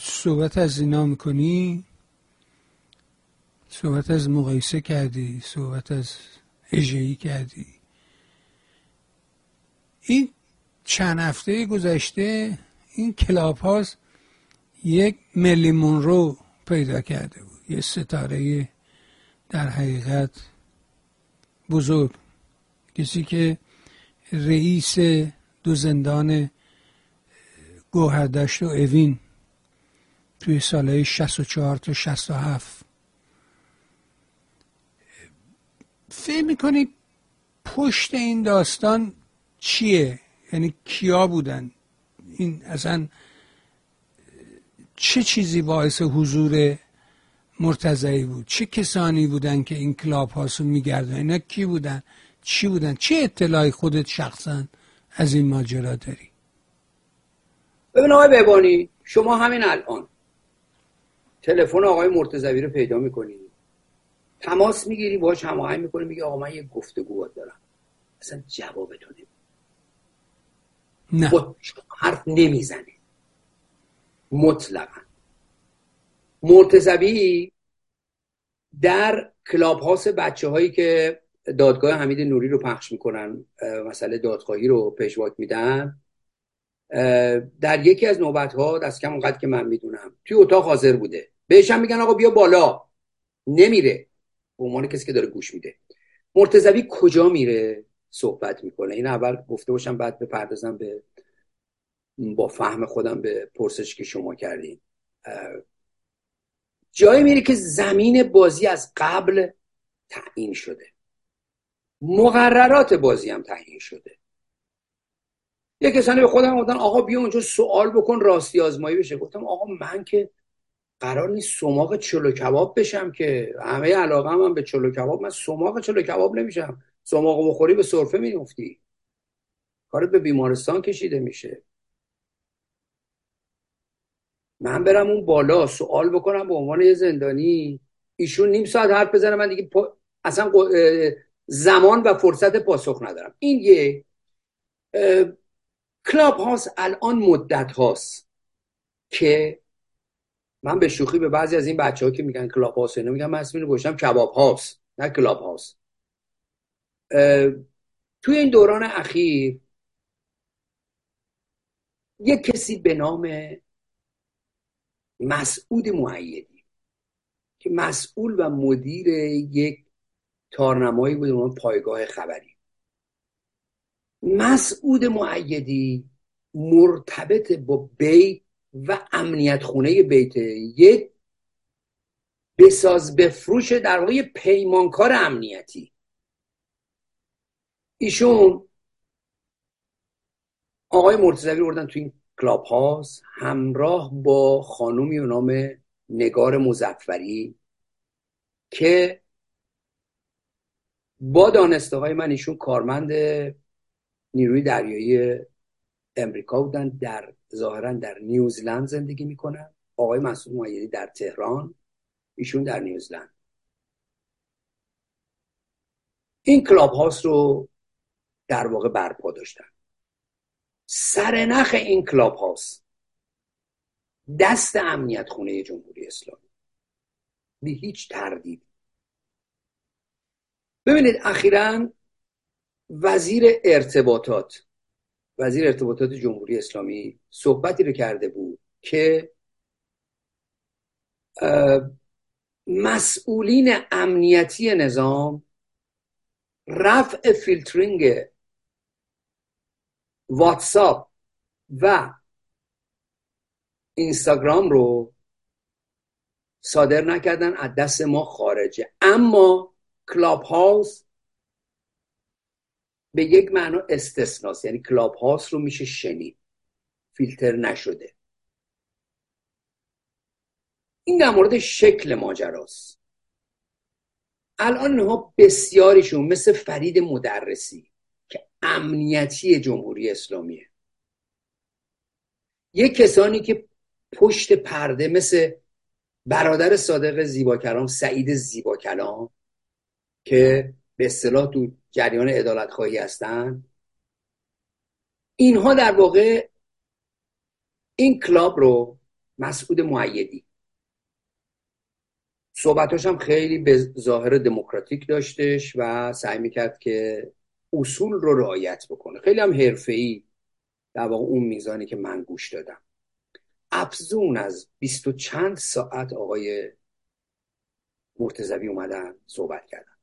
صحبت از اینا می‌کنی؟ صحبت از مقایسه کردی؟ صحبت از اجهی کردی؟ این چند هفته گذشته این کلاب هاست یک ملی رو پیدا کرده بود. یه ستاره در حقیقت بزرگ. کسی که رئیس دو زندان گوهردشت و اوین توی سالهای 64 تا 67 فکر می‌کنی پشت این داستان چیه؟ یعنی کیا بودن؟ این اصلا چه چیزی باعث حضور مرتضایی بود؟ چه کسانی بودن که این کلاب هاسو میگردن؟ اینا کی بودن؟ چی بودن؟ چه اطلاعی خودت شخصا از این ماجرا داری؟ ببین آقای ببانی شما همین الان تلفن آقای مرتضوی رو پیدا می‌کنی. تماس می‌گیری باهاش هماهنگ می‌کنی میگه آقا من یه گفتگو دارم. اصلا جوابتون نه. حرف نمی‌زنه. مطلقا. مرتضوی در کلاب هاست بچه هایی که دادگاه حمید نوری رو پخش می‌کنن مسئله دادخواهی رو پشواک میدن در یکی از نوبت ها دست کم اونقدر که من می‌دونم توی اتاق حاضر بوده. بهش هم میگن آقا بیا بالا. نمیره. به عنوان کسی که داره گوش میده. مرتضوی کجا میره؟ صحبت می‌کنه. این اول گفته باشم بعد بپردازم به با فهم خودم به پرسش که شما کردین. جایی میره که زمین بازی از قبل تعیین شده. مقررات بازی هم تعیین شده. یه کسانی به خودم گفتن آقا بیا اونجا سوال بکن راستی آزمایی بشه. گفتم آقا من که قرار نیست سماق چلو کباب بشم که همه علاقه هم, به چلو کباب. من سماق چلو کباب نمیشم. سماق بخوری به سرفه میفتی کارت به بیمارستان کشیده میشه. من برم اون بالا سوال بکنم به عنوان یه زندانی. ایشون نیم ساعت حرف بزنه من دیگه اصلا زمان و فرصت پاسخ ندارم. این یه کلاب هاوسه الان مدت هاست که من به شوخی به بعضی از این بچه ها که میگن کلاب هاوسه اینا میگم من گوشم کباب هاوسه نه کلاب هاوسه توی این دوران اخیر یک کسی به نام مسعود معیدی که مسئول و مدیر یک تارنمایی بود پایگاه خبری. مسعود معیدی مرتبط با بیت و امنیت خونه بیت یک بساز بفروش در واقع پیمانکار امنیتی. ایشون آقای مرتضوی بردن تو این کلاب هاست همراه با خانومی به نام نگار مزفری که با دانسته های من ایشون کارمند نیروی دریایی امریکا بودن در ظاهرا در نیوزلند زندگی می‌کنن. آقای مسعود مایدی در تهران ایشون در نیوزلند این کلاب هاست رو در واقع برپا داشتن. سرنخ این کلاب هاست دست امنیت خونه جمهوری اسلامی. بی هیچ تردید. ببینید اخیرا وزیر ارتباطات وزیر ارتباطات جمهوری اسلامی صحبتی رو کرده بود که مسئولین امنیتی نظام رفع فیلترینگ واتساپ و اینستاگرام رو صادر نکردن از دست ما خارجه. اما کلاب هاوس به یک معنا استثناست. یعنی کلاب هاوس رو میشه شنید. فیلتر نشده. این در مورد شکل ماجراست. الان ها بسیاریشون مثل فرید مدرسی که امنیتی جمهوری اسلامیه. یه کسانی که پشت پرده مثل برادر صادق زیباکلام سعید زیباکلام که به اصطلاح تو جریان ادالت خواهی هستن؟ اینها در واقع این کلاب رو مسعود معیدی. صحبتاش هم خیلی به ظاهر دموکراتیک داشتش و سعی می‌کرد که اصول رو رعایت بکنه. خیلی هم حرفه‌ای در واقع اون میزانی که من گوش دادم. افزون از بیست و چند ساعت آقای مرتزوی اومدن صحبت کردن.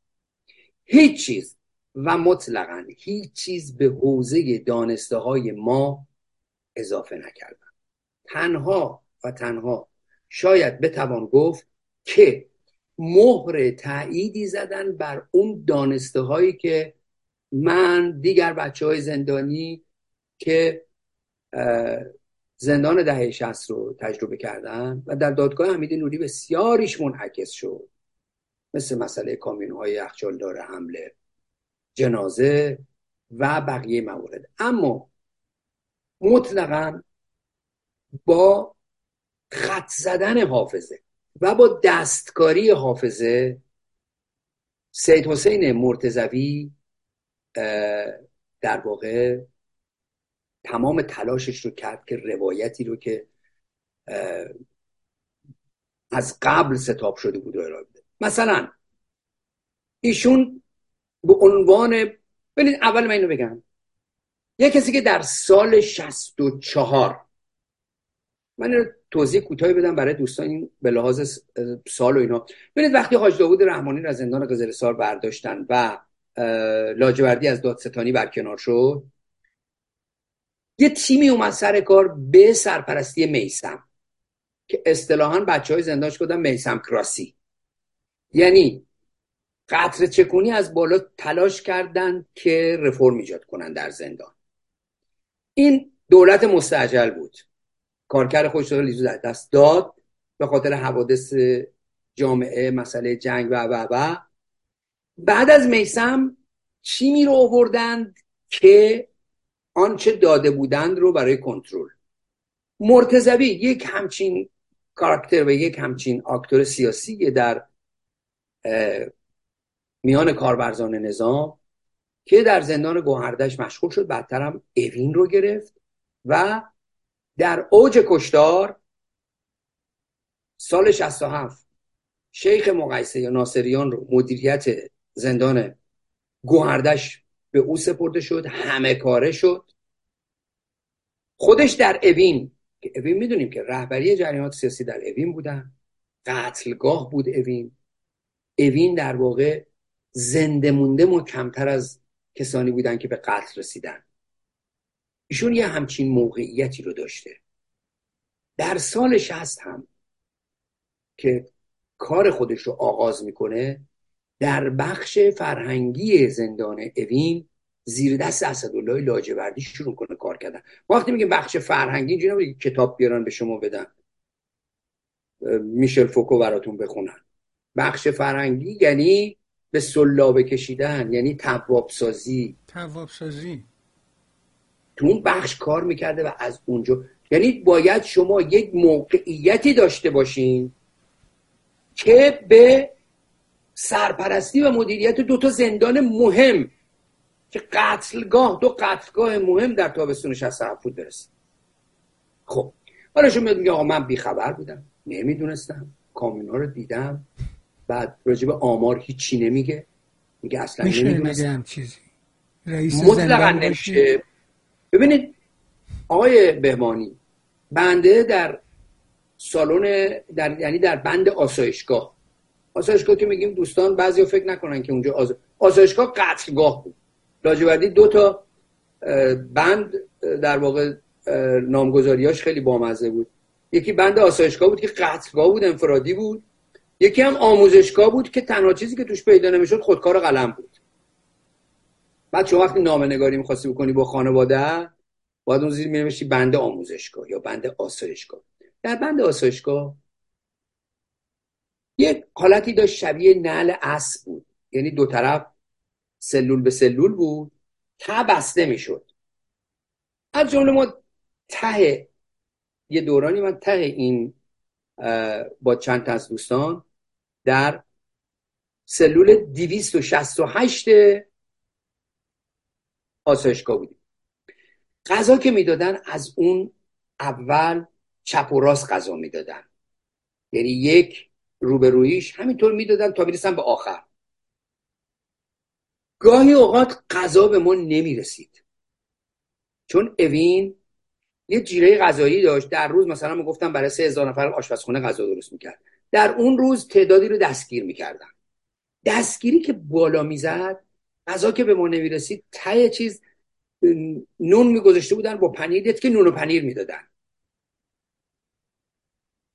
هیچ چیز. و مطلقا هیچ چیز به حوزه دانسته های ما اضافه نکردن. تنها و تنها شاید بتوان گفت که مهر تأییدی زدن بر اون دانسته هایی که من دیگر بچه های زندانی که زندان دهه شست رو تجربه کردن و در دادگاه حمید نوری بسیاریش منعکس شد. مثل مسئله کامیون های داره حمله. جنازه و بقیه موارد. اما مطلقا با خط زدن حافظه و با دستکاری حافظه سید حسین مرتزوی در واقع تمام تلاشش رو کرد که روایتی رو که از قبل ستاب شده بود رو ارائه بده. مثلا ایشون به عنوان ببینید اول من اینو بگم. یه کسی که در سال 64 من اینو توضیح کوتاهی بدم برای دوستان این به لحاظ سال و اینا. ببینید وقتی حاج داوود رحمانی را از زندان قزل سال برداشتن و لاجوردی از دادستانی برکنار شد یه تیمی اومد سر کار به سرپرستی میسم که اصطلاحا بچه های زندانش کردن میسم کراسی. یعنی قطر چکونی از بالا تلاش کردند که رفرم ایجاد کنن در زندان. این دولت مستعجل بود. کارکر خودش لیزو دست داد به خاطر حوادث جامعه مسئله جنگ و و و. بعد از میسم چی رو آوردند که آنچه داده بودند رو برای کنترل. مرتزوی یک همچین کاراکتر و یک همچین آکتور سیاسی در میان کاربرزان نظام که در زندان گوهردش مشغول شد بعدترم اوین رو گرفت و در اوج کشتار سال 67 شیخ مقایسه یا ناصریان رو مدیریت زندان گوهردش به او سپرده شد همه کاره شد. خودش در اوین که اوین می‌دونیم که رهبری جریانات سیاسی در اوین بودن قتلگاه بود اوین. اوین در واقع زنده مونده ما کمتر از کسانی بودن که به قتل رسیدن. ایشون یه همچین موقعیتی رو داشته. در سال شست هم که کار خودش رو آغاز می‌کنه در بخش فرهنگی زندان اوین زیر دست اسدالله لاجوردی شروع کنه کار کردن. وقتی میگیم بخش فرهنگی اینجوری کتاب بیارن به شما بدن. میشل فوکو براتون بخونن. بخش فرهنگی یعنی به سلابه کشیدن یعنی تواب سازی تواب سازی تو اون بخش کار می‌کرده و از اونجا یعنی باید شما یک موقعیتی داشته باشین که به سرپرستی و مدیریت دو تا زندان مهم که قتلگاه دو قتلگاه مهم در تابستون 67 بود برسید خب حالا شما میگه آقا من بیخبر بودم. نمی‌دونستم. کامینا رو دیدم. بعد راجب آمار هیچی نمیگه. میگه اصلا نمی‌دونستم چیزی. رئیس مطلقا نمیشه. ببینید آقای بهمانی بنده در سالن در یعنی در بند آسایشگاه. آسایشگاه که میگیم دوستان بعضی فکر نکنن که اونجا آز... آسایشگاه قتلگاه بود. لاجوردی دو تا بند در واقع نامگذاریاش خیلی بامزه بود. یکی بند آسایشگاه بود که قتلگاه بود انفرادی بود. یکی هم آموزشگاه بود که تنها چیزی که توش پیدا نمی‌شد خودکار قلم بود. بعد شما وقتی نامه نگاری می‌خواستی بکنی با خانواده باید اون زیر مینوشتی بند آموزشگاه یا بند آسایشگاه. در بند آسایشگاه یک حالتی داشت شبیه نعل اس بود. یعنی دو طرف سلول به سلول بود تا بسته می‌شد. از جمله ما ته یه دورانی من ته این با چند تا از دوستان در سلول 268 آسایشگاه بودیم. غذا که می‌دادن از اون اول چپ و راست غذا می‌دادن. یعنی یک روبرویش همینطور می‌دادن تا می‌رسن به آخر. گاهی اوقات غذا به ما نمی‌رسید. چون اوین یه جیره غذایی داشت. در روز مثلا ما گفتم برای سه هزار نفر آشپزخونه غذا درست می‌کرد. در اون روز تعدادی رو دستگیر می‌کردن دستگیری که بالا می‌زد غذا که به ما نمی‌رسید ته چیز نون میگذاشته بودن با پنیر که نون و پنیر می‌دادن.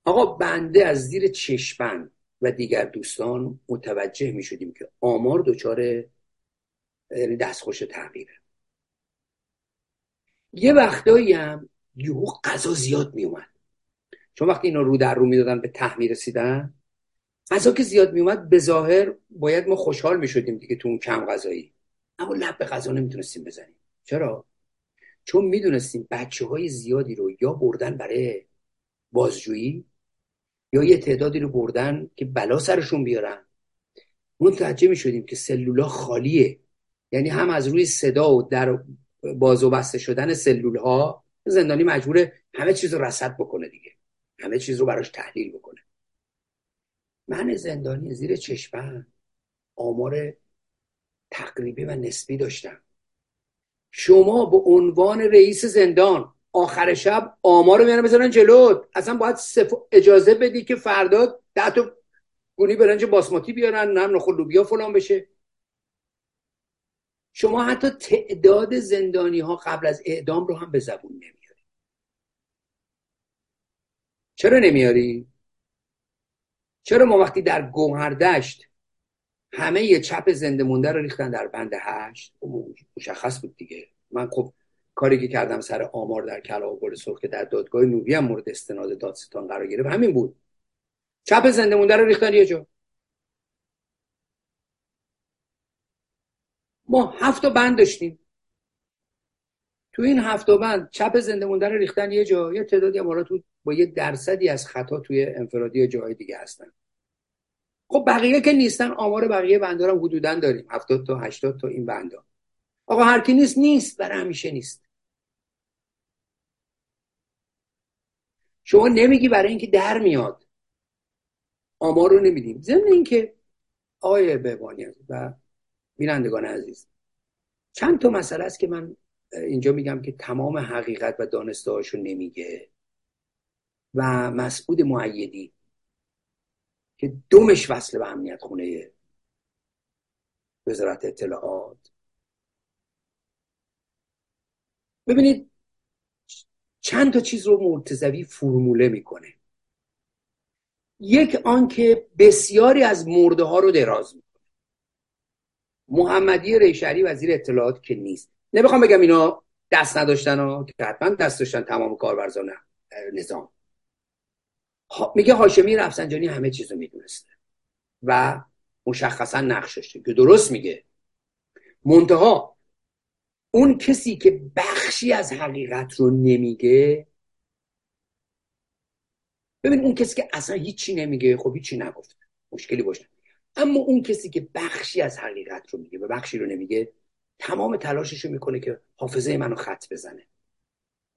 آقا بنده از زیر چشمن و دیگر دوستان متوجه می شدیم که آمار دچار یعنی دستخوش تغییره. یه وقتایی هم یهو غذا زیاد می اومد چون وقتی اینا رو در رو می‌دادن به ته می رسیدن غذا که زیاد می اومد به ظاهر باید ما خوشحال می شدیم دیگه تو اون کم غذایی. اما لب به غذا نمی‌تونستیم بزنیم. چرا؟ چون می‌دونستیم بچه های زیادی رو یا بردن برای بازجویی یا یه تعدادی رو بردن که بلا سرشون بیارن. متوجه می شدیم که سلولا خالیه. یعنی هم از روی صدا و در باز و بسته شدن سلول ها زندانی مجبوره همه چیز رو رسد بکنه دیگه. همه چیز رو براش تحلیل بکنه. من زندانی زیر چشمم آمار تقریبی و نسبی داشتم. شما به عنوان رئیس زندان آخر شب آمار رو میارن بذارن جلوت. اصلا باید اجازه بدی که فردا ده تا گونی برنج باسماتی بیارن هم نخل لوبیا فلان بشه. شما حتی تعداد زندانی ها قبل از اعدام رو هم به زبون نمیاری چرا نمیاری؟ چرا ما وقتی در گوهردشت همه یه چپ زنده مونده رو ریختن در بند هشت؟ خب مشخص بود دیگه. من خب کاری که کردم سر آمار در کلا و گل سرخ که در دادگاه نوبی هم مورد استناد دادستان قرار گرفت. همین بود. چپ زنده مونده رو ریختن یه جا. ما هفت بند داشتیم. تو این هفت بند چپ زنده مونده رو ریختن یه جا. یه تعدادی امارات با یه درصدی از خطا توی انفرادی جای دیگه هستن. خب بقیه که نیستن آمار بقیه بنده هم حدودا داریم. هفتاد تا هشتاد تا این بندا آقا هر کی نیست نیست برای همیشه نیست. شما نمیگی برای اینکه در میاد. آمار رو نمیدیم. ضمن اینکه آقای بهبانی و بینندگان عزیز چند تا مسئله است که من اینجا میگم که تمام حقیقت و دانسته هاشو نمیگه. و مسعود معیدی که دومش وصل به امنیت خونه وزارت اطلاعات. ببینید چند تا چیز رو مرتزوی فرموله می‌کنه. یک آنکه بسیاری از مرده ها رو دراز می‌کنه. محمدی ریشری وزیر اطلاعات که نیست. نمی‌خوام بگم اینا دست نداشتن ها که حتما دست داشتن تمام کارورزان نظام. میگه هاشمی رفسنجانی همه چیز رو و مشخصا نقش داشته که درست میگه. منتها اون کسی که بخشی از حقیقت رو نمیگه ببین اون کسی که اصلا هیچی نمیگه خب هیچی نگفته. مشکلی باشه اما اون کسی که بخشی از حقیقت رو میگه و بخشی رو نمیگه تمام تلاشش رو می‌کنه که حافظه منو خط بزنه.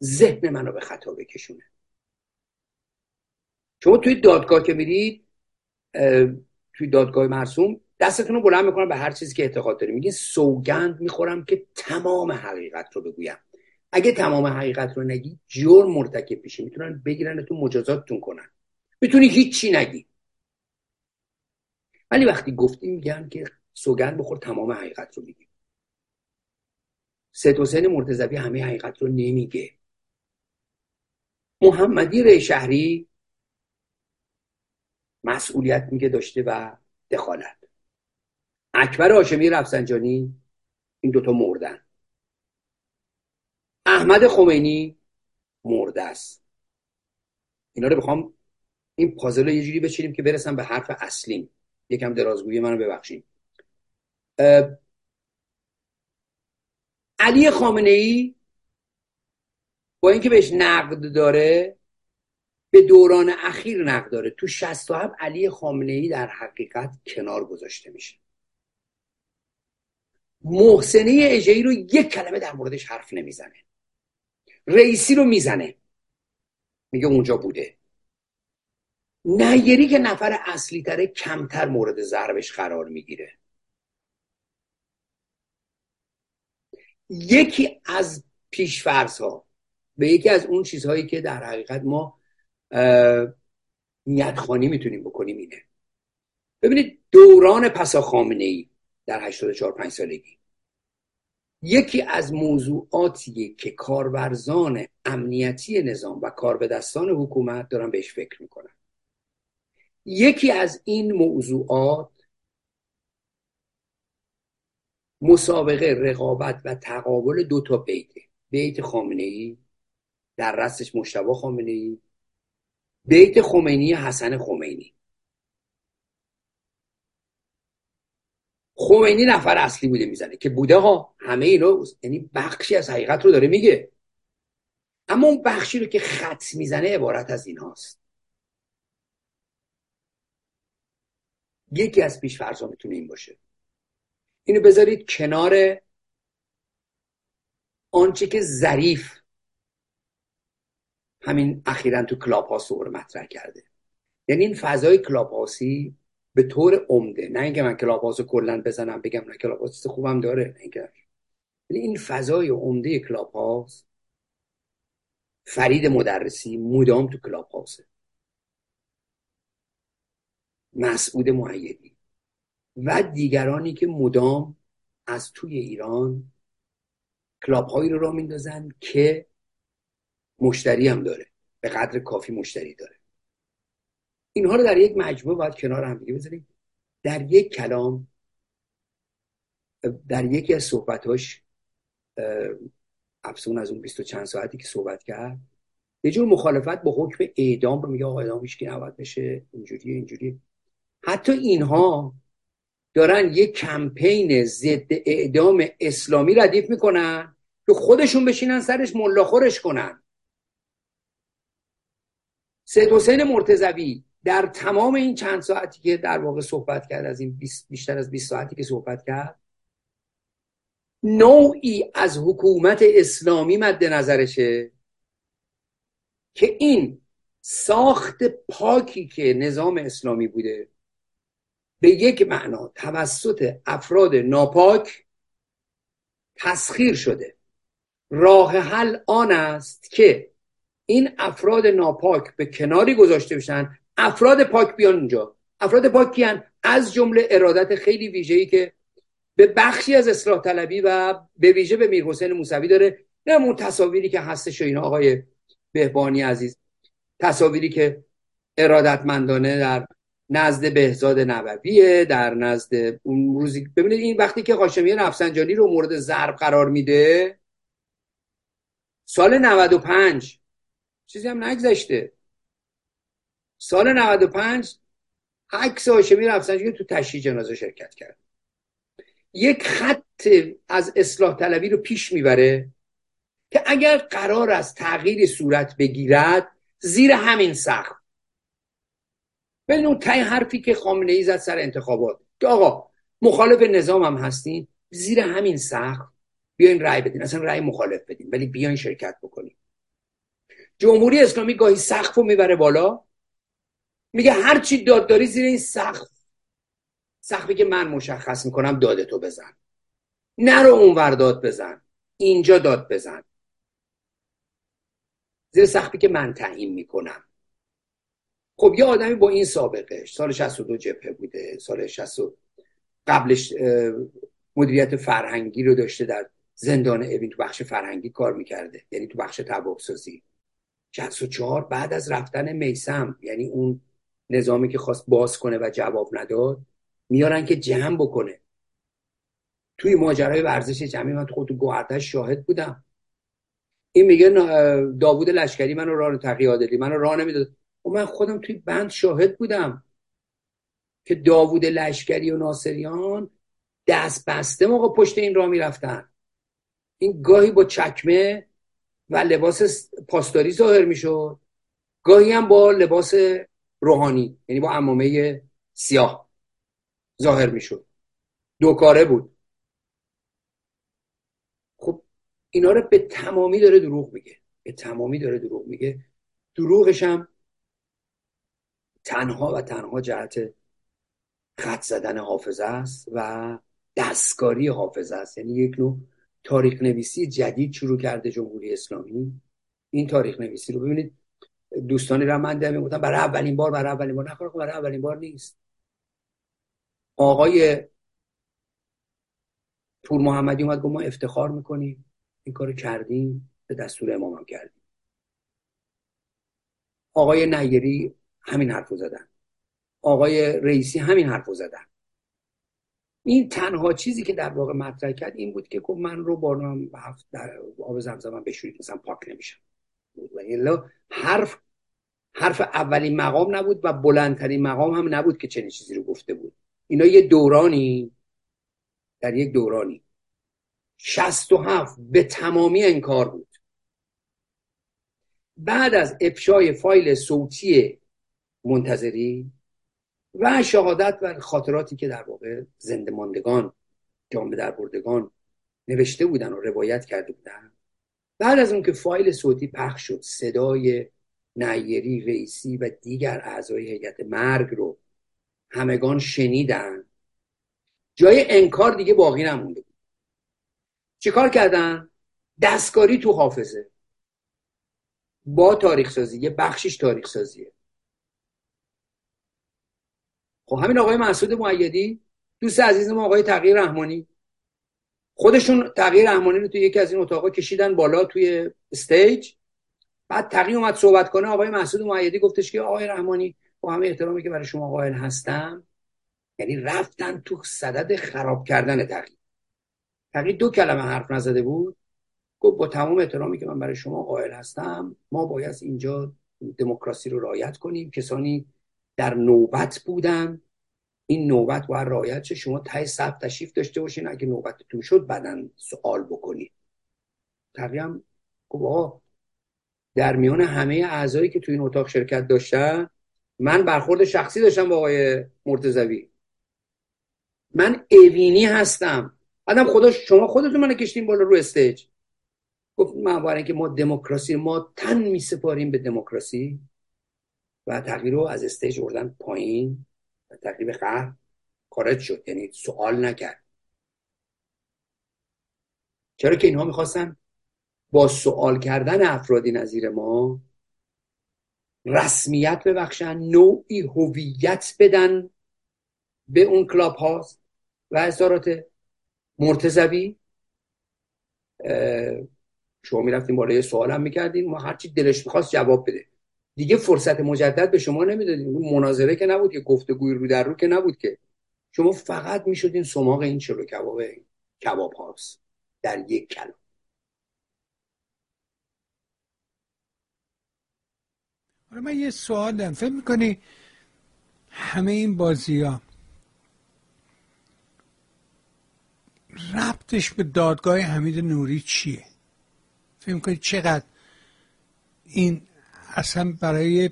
ذهن منو به خطا بکشونه. شما توی دادگاه که میرید توی دادگاه مرسوم دستتون رو بلند می‌کنم به هر چیزی که اعتقاد داریم. میگین سوگند می‌خورم که تمام حقیقت رو بگویم. اگه تمام حقیقت رو نگی جرم مرتکب میشی. می‌تونن بگیرنتون مجازاتتون کنن. می‌تونی هیچی نگی. ولی وقتی گفتی میگن که سوگند بخور تمام حقیقت رو بگی سید حسین مرتضوی همه حقیقت رو نمیگه. محمدی ری شهری مسئولیت میگه داشته و دخالت. اکبر هاشمی رفسنجانی این دوتا مردن. احمد خمینی مرده است. اینا رو بخوام این پازل رو یه جوری بچینیم که برسم به حرف اصلیم. یکم درازگویی منو ببخشید علی خامنه ای با اینکه بهش نقد داره به دوران اخیر نقد داره. تو 67 علی خامنه ای در حقیقت کنار گذاشته میشه. محسنه اجایی رو یک کلمه در موردش حرف نمی‌زنه. رئیسی رو می‌زنه. میگه اونجا بوده. نیری که نفر اصلی تره کمتر مورد ضربش قرار می‌گیره. یکی از پیشفرس ها به یکی از اون چیزهایی که در حقیقت ما نیتخانی می‌تونیم بکنیم اینه. ببینید دوران پسا خامنه ای در 84 5 سالگی. یکی از موضوعاتیه که کارورزان امنیتی نظام و کاربدستان حکومت دارن بهش فکر می‌کنن. یکی از این موضوعات مسابقه رقابت و تقابل دو تا بیته بیت خامنه ای در رستش مشتبه خامنه ای بیت خمینی حسن خمینی؟ خمینی نفر اصلی بوده می‌زنه که بوده ها همه اینا یعنی بخشی از حقیقت رو داره میگه. اما اون بخشی رو که خط می‌زنه عبارت از این هاست یکی از پیش فرضا می‌تونه این باشه. اینو بذارید کنار آنچه که ظریف همین اخیرا تو کلاب هاوس رو مطرح کرده. یعنی این فضای کلاب هاوسی به طور عمده نه اینکه من کلاب هاوس کلا بزنم بگم نه کلاب هاوس خوبم داره نه اینکه. یعنی این فضای عمده کلاب هاوس فرید مدرسی مدام تو کلاب هاوسه مسعود معیدی و دیگرانی که مدام از توی ایران کلاب هایی رو را میندازن که مشتری هم داره. به قدر کافی مشتری داره. اینها رو در یک مجموعه باید کنار هم دیگه بذاریم. در یک کلام در یکی از صحبتاش افسون از اون بیست و چند ساعتی که صحبت کرد یه جور مخالفت با حکم اعدام رو میگه آقا اعدام که نباید بشه اینجوری اینجوری. حتی اینها دارن یک کمپین ضد اعدام اسلامی ردیف می‌کنن که خودشون بشینن سرش ملاخورش کنن. سید حسین مرتزوی در تمام این چند ساعتی که در واقع صحبت کرد از این بیشتر از 20 ساعتی که صحبت کرد نوعی از حکومت اسلامی مد نظرشه که این ساخت پاکی که نظام اسلامی بوده به یک معنا توسط افراد ناپاک تسخیر شده. راه حل آن است که این افراد ناپاک به کناری گذاشته بشن افراد پاک بیان اونجا افراد پاک کیان؟ از جمله ارادت خیلی ویژه‌ای که به بخشی از اصلاح طلبی و به ویژه به میر حسین موسوی داره. نه اون تصاویری که هستش و اینا آقای بهبانی عزیز. تصاویری که ارادتمندانه در نزد بهزاد نوویه در نزد اون روزی ببینید این وقتی که قاشمیه رفسنجانی رو مورد ضرب قرار میده سال 95 چیزی هم نگذشته. سال 95 عکس هاشمی رفسنجانی تو تشییع جنازه شرکت کرد. یک خط از اصلاح طلبی رو پیش می‌بره که اگر قرار است تغییری صورت بگیرد زیر همین سقف. ببین اون تای حرفی که خامنه ای زد سر انتخابات که آقا مخالف نظام هم هستین زیر همین سقف بیاین رأی بدین. اصلا رأی مخالف بدین ولی بیاین شرکت بکنین. جمهوری اسلامی گاهی سقف رو می‌بره بالا. میگه هر چی داد داری زیر این سقف. سقفی که من مشخص می‌کنم داده تو بزن. نرو اونور داد بزن. اینجا داد بزن. زیر سقفی که من تعیین می‌کنم. خب یه آدمی با این سابقه سال 62 جبهه بوده سال 60 قبلش مدیریت فرهنگی رو داشته در زندان اوین تو بخش فرهنگی کار می‌کرده. یعنی تو بخش تباب سازی 64 بعد از رفتن میسم یعنی اون نظامی که خواست باز کنه و جواب نداد میارن که جمع بکنه. توی ماجرای ورزش جمعی من خود تو گوهردش شاهد بودم. این میگه داوود لشکری منو راه تقی عادلی منو راه نمی‌داد. و من خودم توی بند شاهد بودم که داوود لشکری و ناصریان دست بسته موقع پشت این راه می‌رفتن. این گاهی با چکمه و لباس پاسداری ظاهر می‌شد. گاهی هم با لباس روحانی یعنی با امامه سیاه ظاهر می‌شد. دو کاره بود. خب اینا رو به تمامی داره دروغ میگه. به تمامی داره دروغ میگه. دروغش هم تنها و تنها جهت خط زدن حافظه است و دستکاری حافظه است. یعنی یک نوع تاریخ نویسی جدید شروع کرده جمهوری اسلامی. این تاریخ نویسی رو ببینید دوستانی را من دارم می‌گفتن برای اولین بار برای اولین بار. نخواه برای اولین بار نیست. آقای پور محمدی اومد گفت ما افتخار می‌کنیم. این کار کردیم به دستور امام هم کردیم. آقای نیری همین حرف رو زدن. آقای رئیسی همین حرف رو زدن. این تنها چیزی که در واقع مطرح کرد این بود که گفت من رو با هفت در آب زمزم بشورید مثلا پاک نمیشم. حرف حرف اولین مقام نبود و بلندترین مقام هم نبود که چنین چیزی رو گفته بود. اینا یه دورانی. در یک دورانی. شست و هفت به تمامی انکار بود. بعد از افشای فایل صوتی منتظری و شهادت و خاطراتی که در واقع زنده ماندگان جامعه در بردگان نوشته بودن و روایت کرده بودن. بعد از اون که فایل صوتی پخش شد صدای نیری رئیسی و دیگر اعضای هیئت مرگ رو همگان شنیدن. جای انکار دیگه باقی نمونده بود. چیکار کردن؟ دستکاری تو حافظه. با تاریخ سازی یه بخشش تاریخ سازیه خب همین آقای مسعود معیدی دوست عزیز ما آقای تغییر رحمانی. خودشون تغییر رحمانی رو توی یکی از این اتاقا کشیدن بالا توی استیج. بعد تقی اومد صحبت کنه آقای مسعود معیدی گفتش که آقای رحمانی با همه احترامی که برای شما قائل هستم یعنی رفتن تو صدد خراب کردن تقی. تقی دو کلمه حرف نزده بود. گفت با تمام احترامی که من برای شما قائل هستم ما باید اینجا دموکراسی رو رعایت کنیم. کسانی در نوبت بودن. این نوبت باید رعایت شه شما تای صف تشریف داشته باشین. اگه نوبتتون شد بعدا سوال بکنید تقییم گفت در میان همه اعضایی که تو این اتاق شرکت داشتن من برخورد شخصی داشتم با آقای مرتزوی من اوینی هستم. بعدم خدا شما خودتون من کشتیم بالا رو استیج. گفت من برای اینکه ما دموکراسی ما تن می سپاریم به دموکراسی. و تغییر رو از استیج بردن پایین و تقریب قهر خارج شد. یعنی سوال نکرد. چرا که اینها می‌خواستن با سوال کردن افرادی نظیر ما رسمیت ببخشن نوعی هویت بدن به اون کلاب هاست و اظهارات مرتزوی شما می‌رفتیم بالای سوال هم می‌کردیم ما هرچی دلش می‌خواست جواب بده. دیگه فرصت مجدد به شما نمی‌دادیم. مناظره که نبود که گفتگوی رو در رو که نبود که. شما فقط می‌شدین سماق این چلو کباب کباب هاست در یک کلام. حالا من یه سوال دارم. فکر می‌کنی همه این بازی ها ربطش به دادگاه حمید نوری چیه؟ فکر می‌کنی چقدر این اصلا برای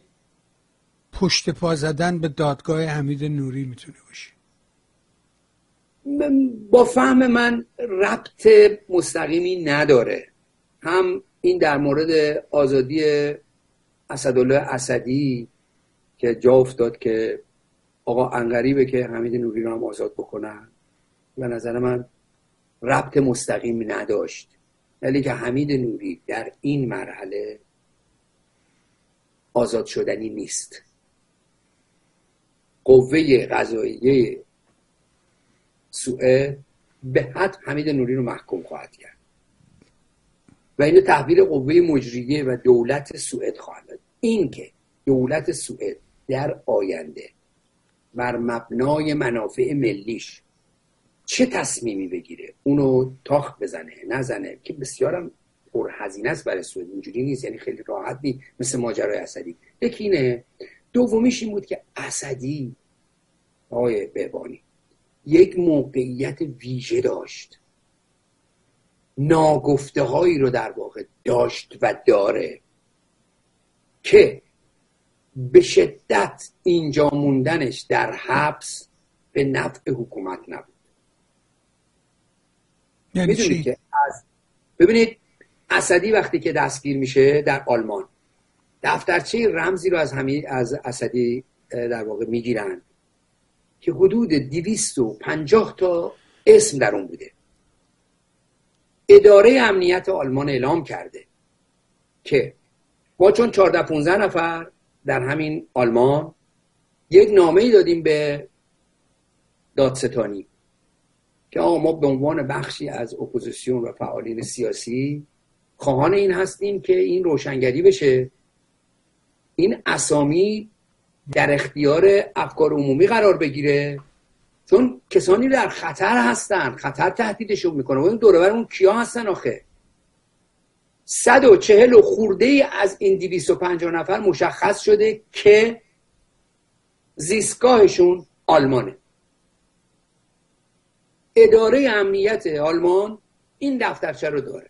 پشت پا زدن به دادگاه حمید نوری می‌تونه باشه. با فهم من ربط مستقیمی نداره. هم این در مورد آزادی اسدالله اسدی که جا افتاد که آقا انقریبه که حمید نوری رو هم آزاد بکنن. به نظر من ربط مستقیمی نداشت. ولی که حمید نوری در این مرحله آزاد شدنی نیست. قوه قضاییه سوئد به حد حمید نوری رو محکوم خواهد کرد. و اینو تحویل قوه مجریه و دولت سوئد خواهد داد. این که دولت سوئد در آینده بر مبنای منافع ملیش چه تصمیمی بگیره اونو تاخت بزنه نزنه که بسیارم پرهزینه است برای سوئد. اینجوری نیست یعنی خیلی راحت نیست. مثل ماجرای اسدی. یکی اینه دومیش این بود که اسدی آقای بهبانی یک موقعیت ویژه داشت. ناگفته هایی رو در واقع داشت و داره که به شدت اینجا موندنش در حبس به نفع حکومت نبود. یعنی چی؟ ببینید اسدی وقتی که دستگیر میشه در آلمان دفترچه رمزی رو از همین از اسدی در واقع می‌گیرن که حدود پنجاه تا اسم در اون بوده. اداره امنیت آلمان اعلام کرده که ما چون 14 15 نفر در همین آلمان یک نامه ای دادیم به دادستانی که آقا ما به عنوان بخشی از اپوزیسیون و فعالین سیاسی خواهان این هستیم که این روشنگری بشه. این اسامی در اختیار افکار عمومی قرار بگیره. چون کسانی در خطر هستن خطر تهدیدشون می‌کنه. و این دوره اون کیا هستن آخه؟ صد و چهل و خورده ای از این دیویس و پنجاه نفر مشخص شده که زیستگاهشون آلمانه. اداره امنیت آلمان این دفترچه رو داره.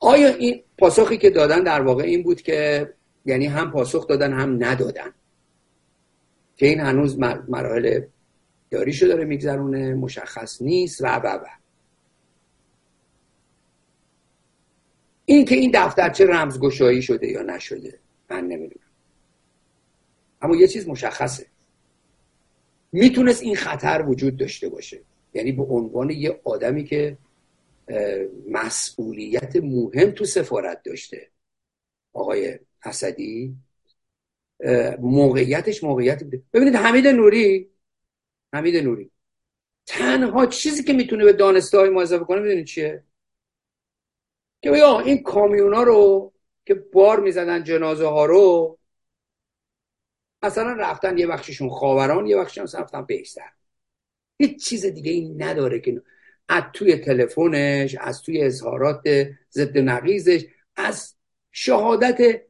آیا این پاسخی که دادن در واقع این بود که یعنی هم پاسخ دادن هم ندادن؟ که این هنوز مراحل داریشو داره میگذرونه مشخص نیست و و و. این که این دفترچه رمزگشایی شده یا نشده من نمی‌دونم. اما یه چیز مشخصه. می‌تونست این خطر وجود داشته باشه. یعنی به عنوان یه آدمی که مسئولیت مهم تو سفارت داشته. آقای اسدی. موقعیتش موقعیت ببینید حمید نوری حمید نوری. تنها چیزی که می‌تونه به دانسته های ما اضافه کنه می‌دونید چیه؟ که بیا این کامیونا رو که بار می‌زدن جنازه ها رو مثلا رفتن یه بخششون خاوران یه بخششون رفتن بیشتر. هیچ چیز دیگه این نداره که از توی تلفنش از توی اظهارات ضد نقیزش از شهادت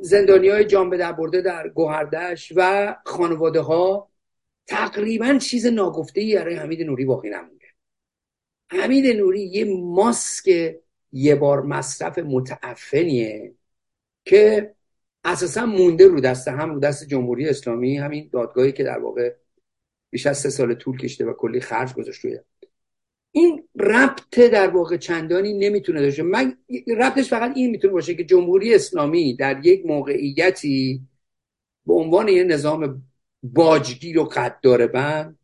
زندانی های جان به در برده در گوهردش و خانواده ها تقریبا چیز ناگفته ای برای حمید نوری باقی نمونده. حمید نوری یه ماسک یه بار مصرف متعفنیه که اساسا مونده رو دست هم رو دست جمهوری اسلامی همین دادگاهی که در واقع بیش از سه سال طول کشته و کلی خرج گذاشت روی این ربط در واقع چندانی نمی‌تونه داشته من ربطش فقط این می‌تونه باشه که جمهوری اسلامی در یک موقعیتی به عنوان یه نظام باجگیر و قدار بند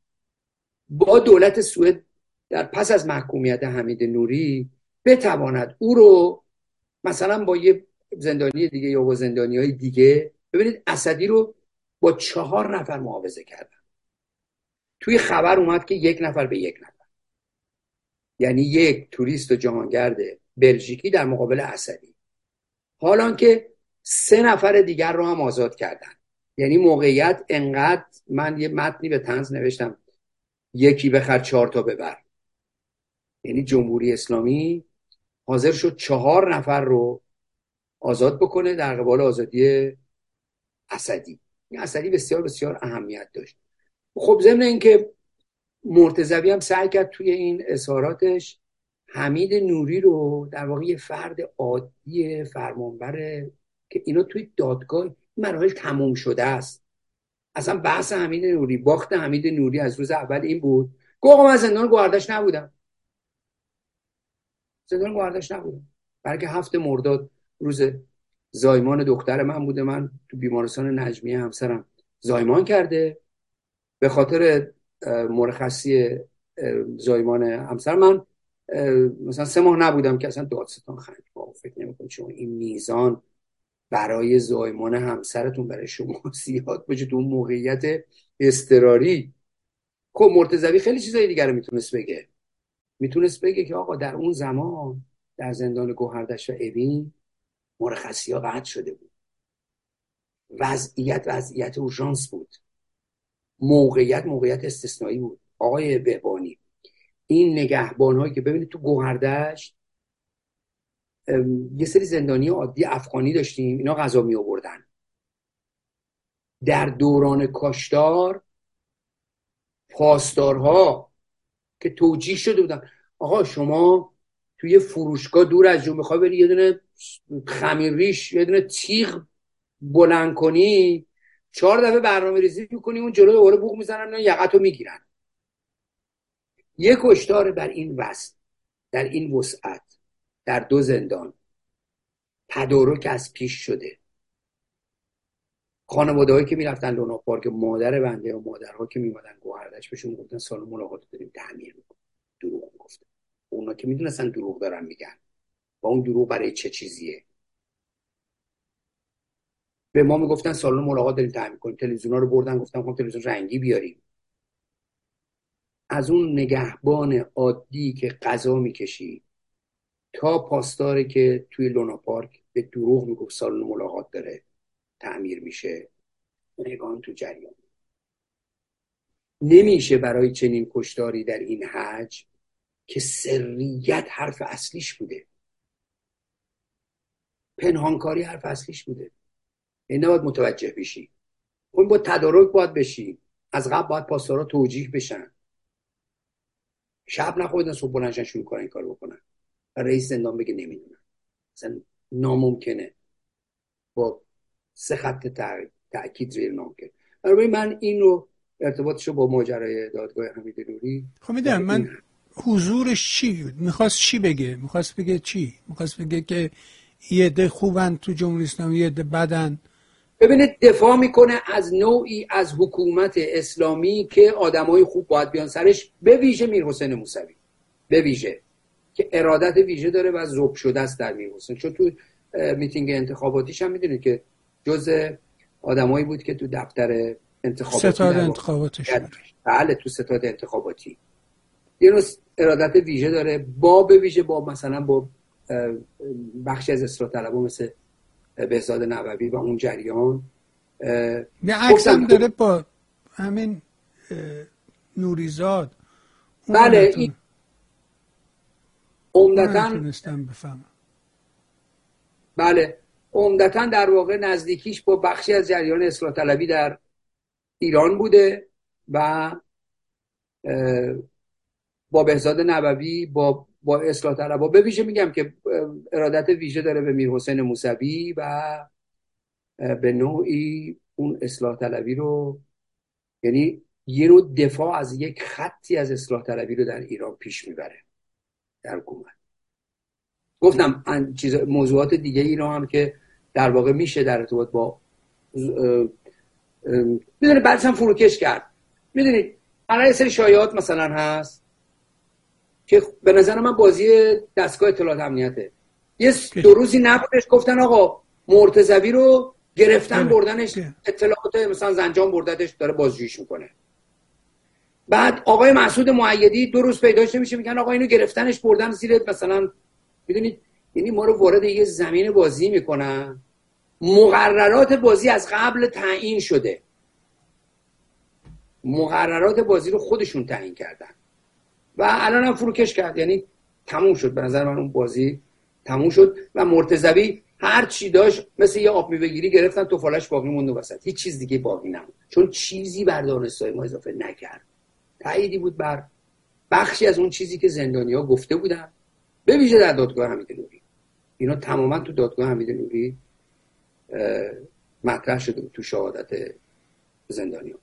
با دولت سوئد در پس از محکومیت حمید نوری بتواند او رو مثلا با یه زندانی دیگه یا با زندانی های دیگه ببینید اسدی رو با چهار نفر معاوضه کردن. توی خبر اومد که یک نفر به یک نفر. یعنی یک توریست و جهانگرد بلژیکی در مقابل اسدی حالا که سه نفر دیگر رو هم آزاد کردن. یعنی موقعیت انقدر من یه متنی به تنز نوشتم یکی بخر چهار تا ببر. یعنی جمهوری اسلامی حاضر شد چهار نفر رو آزاد بکنه در قبال آزادی اسدی این اسدی بسیار بسیار اهمیت داشت. خب ضمن اینکه مرتزوی هم سعی کرد توی این اظهاراتش حمید نوری رو در واقع یه فرد عادی فرمانبره که اینا توی دادگاه مراحل تموم شده است. اصلا بحث حمید نوری باخت حمید نوری از روز اول این بود. گفت من زندان گواردش نبودم. زندان گواردش نبودم. بلکه هفته مرداد روز زایمان دختر من بوده. من تو بیمارستان نجمیه همسرم زایمان کرده. به خاطر مرخصی زایمان همسر من مثلا سه ماه نبودم که اصلا دادستان خند فکر نمی‌کنم چون این میزان برای زایمان همسرتون برای شما زیاد باشه. تو اون موقعیت استراری خب مرتضوی خیلی چیزای دیگر رو می‌تونست بگه. می‌تونست بگه که آقا در اون زمان در زندان گوهردش و اوین مرخصی ها قطع شده بود. وضعیت وضعیت اورژانس بود. موقعیت موقعیت استثنایی بود. آقای بهبانی این نگهبان هایی که ببینید تو گوهردشت یه سری زندانی عادی افغانی داشتیم اینا غذا می آوردن در دوران کاشتار پاسدارها که توجیه شده بودن. آقا شما توی فروشگاه دور از جون می‌خوای بری یه دونه خمیر ریش یه دونه تیغ بلند کنی؟ چهار دفعه برنامه ریزی می‌کنی اون جلو دوباره بوق می‌زنن و یقتو می‌گیرن. یک کشتار بر این وسط در این وسعت در دو زندان تدارک از پیش شده. خانواده هایی که می‌رفتن لونا پارک مادر بنده و مادرها که میمدن گوهردش بهشون گفتن سال ملاقات داریم تعمیر می‌کنیم. دروغ می‌گفتن. اونا که می‌دونستن دروغ دارن میگن. و اون دروغ برای چه چیزیه؟ به ما می‌گفتن سالن ملاقات داریم تعمیر کنیم. تلویزیون رو بردن گفتن خب تلویزیون رنگی بیاریم. از اون نگهبان عادی که غذا می‌کشید تا پاسداری که توی لونا پارک به دروغ می‌گفت سالن ملاقات داره تعمیر میشه نگان تو جریان. نمیشه برای چنین کشتاری در این حج که سریت حرف اصلیش بوده. پنهانکاری حرف اصلیش بوده. این نباید متوجه بشی. اون با تدارک باید بشی. از قبل باید پاسدارا توجیه بشن. شب نخوابیدن صبح بلنشن شروع کنن این کار بکنن. و رئیس زندان بگه نمی‌دونن مثلا ناممکنه. با سه خط تاکید زیر ناممکن برای من این رو ارتباطش رو با ماجرای دادگاه حمید نوری خب می‌دونم من حضورش چی بود؟ می‌خواست چی بگه؟ می‌خواست بگه چی؟ می‌خواست بگه که یه ده خوبن تو جمهوری اسلامی یه ده بدن. ببینید دفاع می‌کنه از نوعی از حکومت اسلامی که آدمای خوب باید بیان سرش به ویژه میر حسین موسوی. به ویژه. که ارادت ویژه داره و زوب شده است در میر حسین. چون تو میتینگ انتخاباتیش هم می‌دونید که جز آدمایی بود که تو دفتر انتخاباتی ستاد انتخاباتش بله تو ستاد انتخاباتی. یه نوع ارادت ویژه داره با به ویژه با مثلا با بخشی از اصلاح طلبا مثل بهزاد نووی و اون جریان عکس هم داره با همین نوریزاد بله این عمدتا بله عمدتا در واقع نزدیکیش با بخشی از جریان اصلاح طلبی در ایران بوده و با بهزاد نووی با با اصلاح طلبا به ویژه میگم که ارادت ویژه داره به میر حسین موسوی و به نوعی اون اصلاح طلبی رو یعنی یه رو دفاع از یک خطی از اصلاح طلبی رو در ایران پیش می‌بره در حکومت. گفتم چیز موضوعات دیگه ایران هم که در واقع میشه در ارتباط با می‌دونی بعدش هم فروکش کرد. می‌دونید الان سری شایعات مثلا هست. که به نظر من بازی دستگاه اطلاعات امنیته. یه دو روزی نبودش گفتن آقا مرتزوی رو گرفتن بردنش اطلاعات مثلا زنجان بردتش داره بازجوییش می‌کنه. بعد آقای مسعود معیدی دو روز پیداش نمیشه میگن آقا اینو گرفتنش بردن زیر مثلا می‌دونید؟ یعنی ما رو وارد یه زمین بازی می‌کنن. مقررات بازی از قبل تعیین شده. مقررات بازی رو خودشون تعیین کردن. و الان هم فروکش کرد. یعنی تموم شد. به نظر من اون بازی تموم شد و مرتضوی هر چی داشت مثل یه آب میوهگیری گرفتن تو فالش باقی موند وسط. هیچ چیز دیگه باقی نموند چون چیزی بر دانستای ما اضافه نکرد. تاییدی بود بر بخشی از اون چیزی که زندانیا گفته بودن. به ویژه در دادگاه حمید نوری. اینا تماما تو دادگاه حمید نوری مطرح شده تو شهادت زندانیا